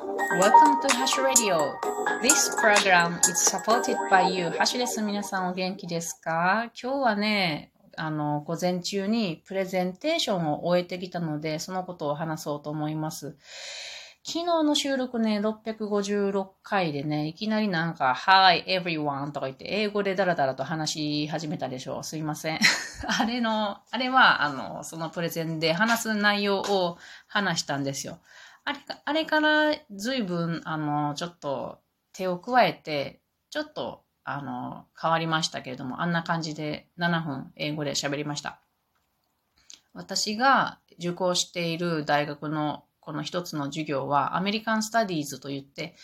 Welcome to Hash Radio. This program is supported by you. ハッシュです。皆さんお元気ですか?今日はね、あの、午前中にプレゼンテーションを終えてきたので、そのことを話そうと思います。昨日の収録ね、656回でね、いきなりなんか、Hi everyone とか言って、英語でダラダラと話し始めたでしょう。すいません。あれの、あれは、あの、そのプレゼンで話す内容を話したんですよ。あれあれから随分、あの、ちょっと手を加えて、ちょっと、あの、変わりましたけれども、あんな感じで7分英語で喋りました。私が受講している大学のこの一つの授業はアメリカンスタディーズといって、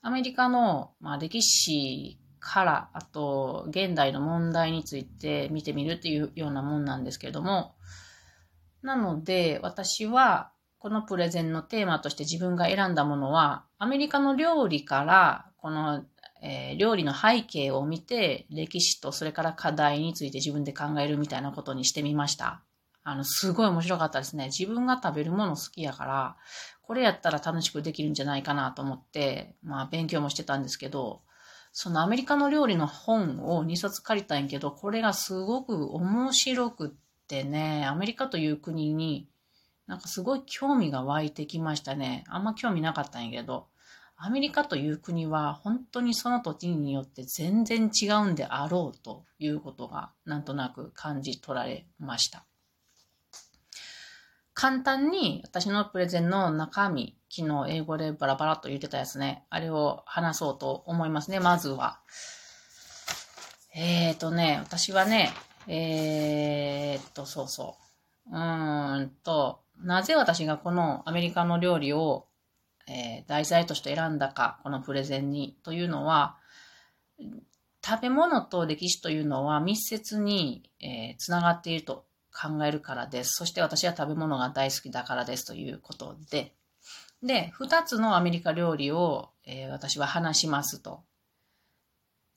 アメリカの、まあ、歴史から、あと、現代の問題について見てみるっていうようなもんなんですけれども、なので、私は、このプレゼンのテーマとして自分が選んだものは、アメリカの料理から、この、えー、料理の背景を見て、歴史とそれから課題について自分で考えるみたいなことにしてみました。あの、すごい面白かったですね。自分が食べるもの好きやから、これやったら楽しくできるんじゃないかなと思って、まあ勉強もしてたんですけど、そのアメリカの料理の本を2冊借りたんやけど、これがすごく面白くってね、アメリカという国になんかすごい興味が湧いてきましたね。あんま興味なかったんやけど、アメリカという国は本当にその土地によって全然違うんであろうということがなんとなく感じ取られました。簡単に私のプレゼンの中身、昨日英語でバラバラと言ってたやつね、あれを話そうと思いますね、まずは。えーとね、私はね、えー、っと、そうそう。うーんと、なぜ私がこのアメリカの料理を、えー、題材として選んだか、このプレゼンに、というのは、食べ物と歴史というのは密接に、えー、つながっていると考えるからです。そして私は食べ物が大好きだからですということで、で、二つのアメリカ料理を、えー、私は話しますと。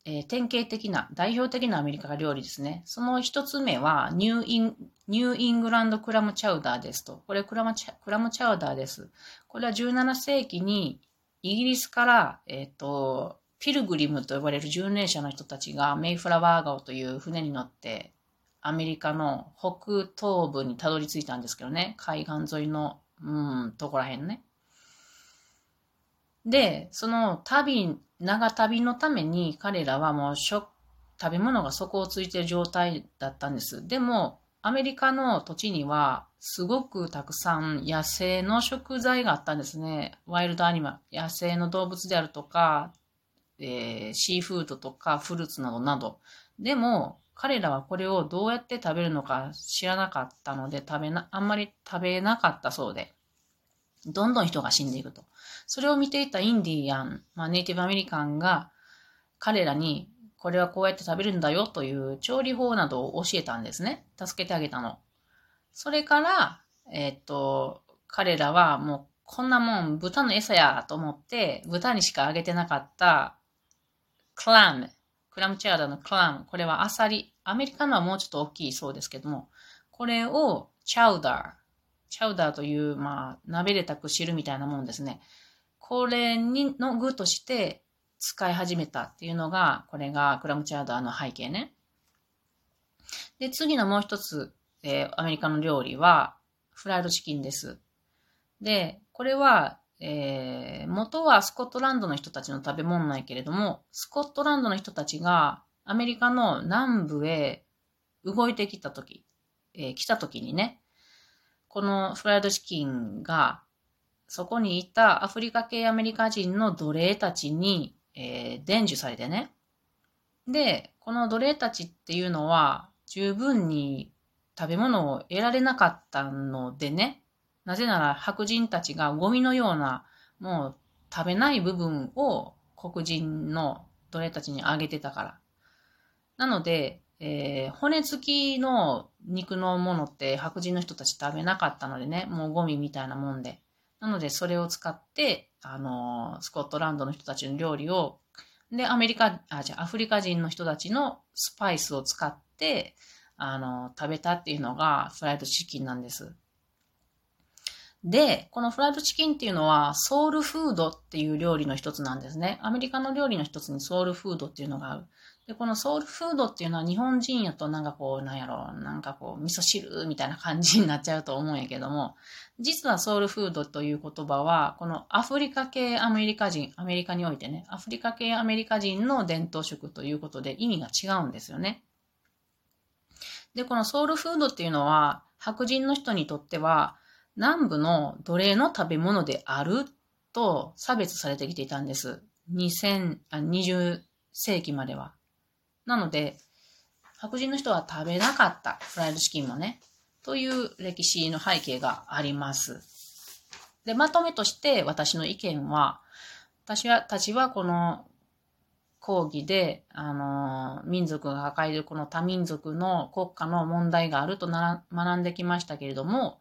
えー、典型的な、代表的なアメリカ料理ですね。その一つ目はニューイン、ニューイングランドクラムチャウダーですと。これクラムチャクラムチャウダーです。これは17世紀にイギリスから、えっ、ー、と、ピルグリムと呼ばれる巡礼者の人たちがメイフラワー号という船に乗ってアメリカの北東部にたどり着いたんですけどね、海岸沿いの、うん、とこらへんね。で、その旅、長旅のために彼らはもう食、食べ物が底をついている状態だったんです。でも、アメリカの土地にはすごくたくさん野生の食材があったんですね。ワイルドアニマル、野生の動物であるとか、えー、シーフードとかフルーツなどなど。でも、彼らはこれをどうやって食べるのか知らなかったので、食べな、あんまり食べなかったそうで、どんどん人が死んでいくと。それを見ていたインディアン、まあ、ネイティブアメリカンが彼らにこれはこうやって食べるんだよという調理法などを教えたんですね。助けてあげたの。それから、えー、っと、彼らはもうこんなもん豚の餌やと思って豚にしかあげてなかったクラム、クラムチャウダーのクラム、これはアサリ。アメリカのはもうちょっと大きいそうですけども、これをチャウダー、チャウダーという、まあ、鍋で炊く汁みたいなもんですね。これにの具として使い始めたっていうのが、これがクラムチャウダーの背景ね。で、次のもう一つ、えー、アメリカの料理は、フライドチキンです。で、これは、えー、元はスコットランドの人たちの食べ物なんやけれども、スコットランドの人たちがアメリカの南部へ動いてきたとき、えー、来たときにね、このフライドチキンが、そこにいたアフリカ系アメリカ人の奴隷たちに、えー、伝授されてね。で、この奴隷たちっていうのは、十分に食べ物を得られなかったのでね、なぜなら白人たちがゴミのような、もう食べない部分を黒人の奴隷たちにあげてたから。なので、えー、骨付きの肉のものって白人の人たち食べなかったのでね、もうゴミみたいなもんで。なので、それを使って、あのー、スコットランドの人たちの料理を、で、アメリカ、あ、じゃアフリカ人の人たちのスパイスを使って、あのー、食べたっていうのがフライドチキンなんです。で、このフライドチキンっていうのはソウルフードっていう料理の一つなんですね。アメリカの料理の一つにソウルフードっていうのがある。で、このソウルフードっていうのは日本人やとなんかこう、なんやろ、なんかこう、味噌汁みたいな感じになっちゃうと思うんやけども、実はソウルフードという言葉は、このアフリカ系アメリカ人、アメリカにおいてね、アフリカ系アメリカ人の伝統食ということで意味が違うんですよね。で、このソウルフードっていうのは、白人の人にとっては、南部の奴隷の食べ物であると差別されてきていたんです。2020世紀までは。なので、白人の人は食べなかったフライドチキンもね、という歴史の背景があります。で、まとめとして私の意見は、私は、たちはこの講義で、あの、民族が抱えるこの多民族の国家の問題があるとなら学んできましたけれども、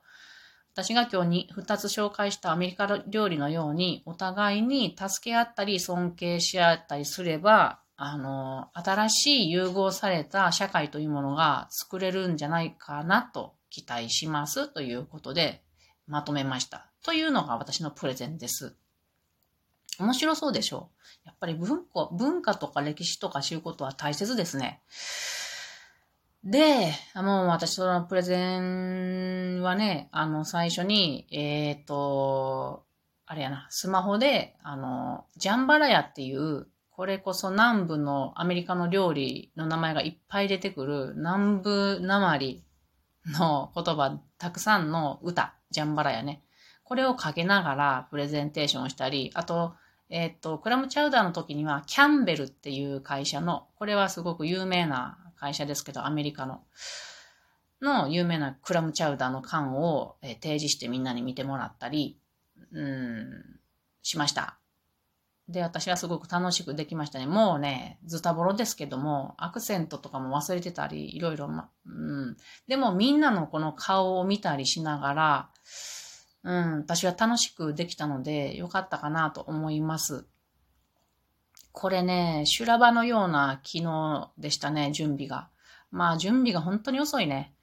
私が今日に2つ紹介したアメリカ料理のように、お互いに助け合ったり尊敬し合ったりすれば、あの、新しい融合された社会というものが作れるんじゃないかなと期待しますということでまとめました。というのが私のプレゼンです。面白そうでしょうやっぱり文化、文化とか歴史とか知ることは大切ですね。で、もう私そのプレゼンはね、あの最初に、えっ、ー、と、あれやな、スマホで、あの、ジャンバラヤっていう、これこそ南部のアメリカの料理の名前がいっぱい出てくる南部なまりの言葉、たくさんの歌、ジャンバラヤね。これをかけながらプレゼンテーションをしたり、あと、えっ、と、クラムチャウダーの時には、キャンベルっていう会社の、これはすごく有名な会社ですけど、アメリカの、の有名なクラムチャウダーの缶を、えー、提示してみんなに見てもらったり、うん、しました。で、私はすごく楽しくできましたね。もうね、ズタボロですけども、アクセントとかも忘れてたり、いろいろ、ま、うん。でもみんなのこの顔を見たりしながら、うん、私は楽しくできたので、よかったかなと思います。これね、修羅場のような機能でしたね、準備が。まあ、準備が本当に遅いね。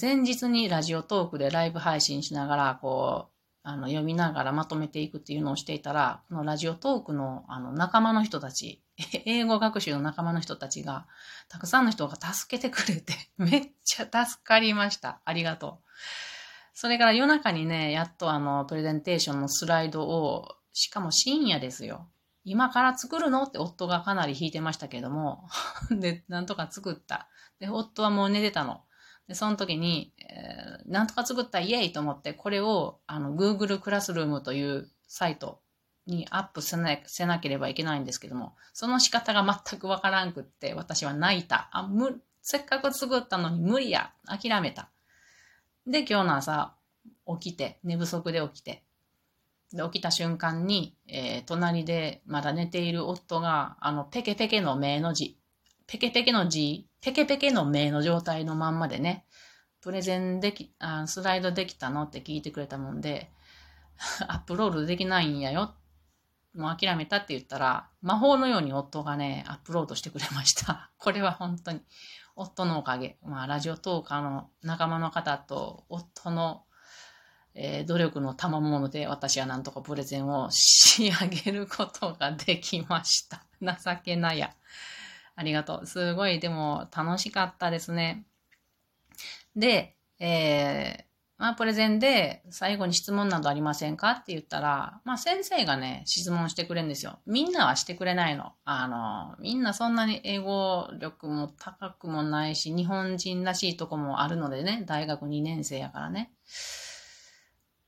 前日にラジオトークでライブ配信しながら、こう、あの、読みながらまとめていくっていうのをしていたら、このラジオトークのあの仲間の人たち、英語学習の仲間の人たちが、たくさんの人が助けてくれて、めっちゃ助かりました。ありがとう。それから夜中にね、やっとあの、プレゼンテーションのスライドを、しかも深夜ですよ。今から作るのって夫がかなり弾いてましたけども、で、なんとか作った。で、夫はもう寝てたの。で、その時に、えー、なんとか作ったイエイと思って、これを、あの、Google クラスルームというサイトにアップせなせなければいけないんですけども、その仕方が全くわからんくって、私は泣いた。あ、む、せっかく作ったのに無理や。諦めた。で、今日の朝、起きて、寝不足で起きて、で、起きた瞬間に、えー、隣でまだ寝ている夫が、あの、ペケペケの目の字、ペケペケの字、ペケペケの目の状態のまんまでね、プレゼンでき、あスライドできたのって聞いてくれたもんで、アップロードできないんやよ。もう諦めたって言ったら、魔法のように夫がね、アップロードしてくれました。これは本当に、夫のおかげ。まあ、ラジオトーカーの仲間の方と、夫の、えー、努力の賜物で、私はなんとかプレゼンを仕上げることができました。情けなや。ありがとう。すごい、でも楽しかったですね。で、えー、まあ、プレゼンで最後に質問などありませんかって言ったら、まあ、先生がね、質問してくれるんですよ。みんなはしてくれないの。あの、みんなそんなに英語力も高くもないし、日本人らしいとこもあるのでね、大学2年生やからね。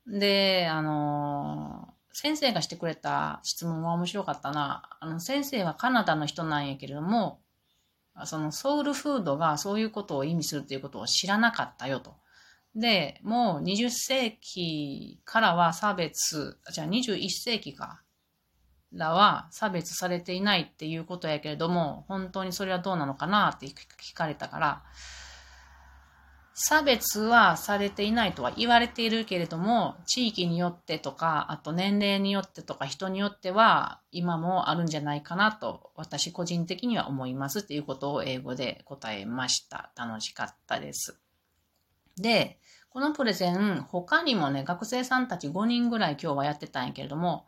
で、あの、先生がしてくれた質問は面白かったな。あの、先生はカナダの人なんやけれども、そのソウルフードがそういうことを意味するっていうことを知らなかったよと。で、もう20世紀からは差別、じゃあ21世紀からは差別されていないっていうことやけれども、本当にそれはどうなのかなって聞かれたから、差別はされていないとは言われているけれども、地域によってとか、あと年齢によってとか人によっては今もあるんじゃないかなと私個人的には思いますっていうことを英語で答えました。楽しかったです。で、このプレゼン、他にもね、学生さんたち5人ぐらい今日はやってたんやけれども、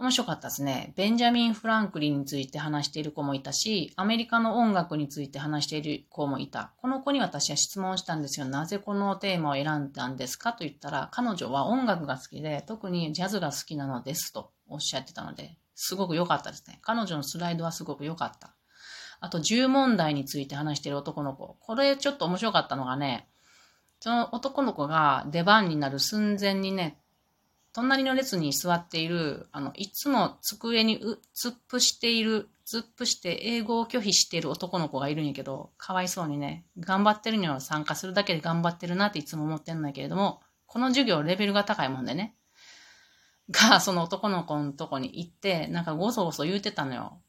面白かったですね。ベンジャミン・フランクリンについて話している子もいたし、アメリカの音楽について話している子もいた。この子に私は質問したんですよ。なぜこのテーマを選んだんですかと言ったら、彼女は音楽が好きで、特にジャズが好きなのですとおっしゃってたので、すごく良かったですね。彼女のスライドはすごく良かった。あと、銃問題について話している男の子。これちょっと面白かったのがね、その男の子が出番になる寸前にね、隣の列に座っている、あの、いつも机にう、突っ伏している、突っ伏して英語を拒否している男の子がいるんやけど、かわいそうにね、頑張ってるには参加するだけで頑張ってるなっていつも思ってんだけれども、この授業レベルが高いもんでね、が、その男の子のとこに行って、なんかごそごそ言うてたのよ。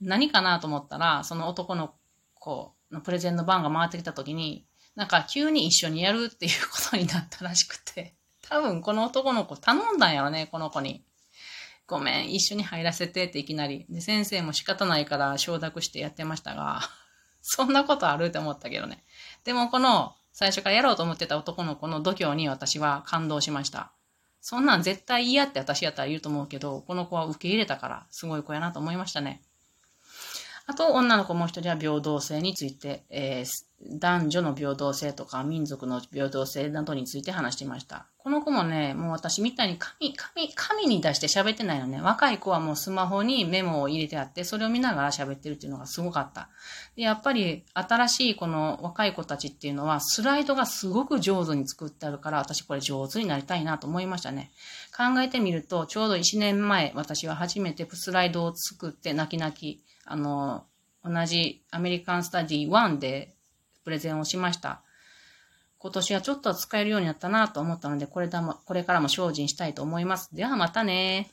何かなと思ったら、その男の子のプレゼンの番が回ってきた時に、なんか急に一緒にやるっていうことになったらしくて、多分この男の子頼んだんやろね、この子に。ごめん、一緒に入らせてっていきなり。で、先生も仕方ないから承諾してやってましたが、そんなことあるって思ったけどね。でもこの最初からやろうと思ってた男の子の度胸に私は感動しました。そんなん絶対嫌って私やったら言うと思うけど、この子は受け入れたからすごい子やなと思いましたね。あと、女の子もう一人は平等性について、えー、男女の平等性とか民族の平等性などについて話していました。この子もね、もう私みたいに紙、紙、紙に出して喋ってないのね。若い子はもうスマホにメモを入れてあって、それを見ながら喋ってるっていうのがすごかった。でやっぱり新しいこの若い子たちっていうのは、スライドがすごく上手に作ってあるから、私これ上手になりたいなと思いましたね。考えてみると、ちょうど1年前、私は初めてスライドを作って泣き泣き、あの、同じアメリカンスタディ1でプレゼンをしました。今年はちょっと使えるようになったなと思ったので、これだも、これからも精進したいと思います。ではまたね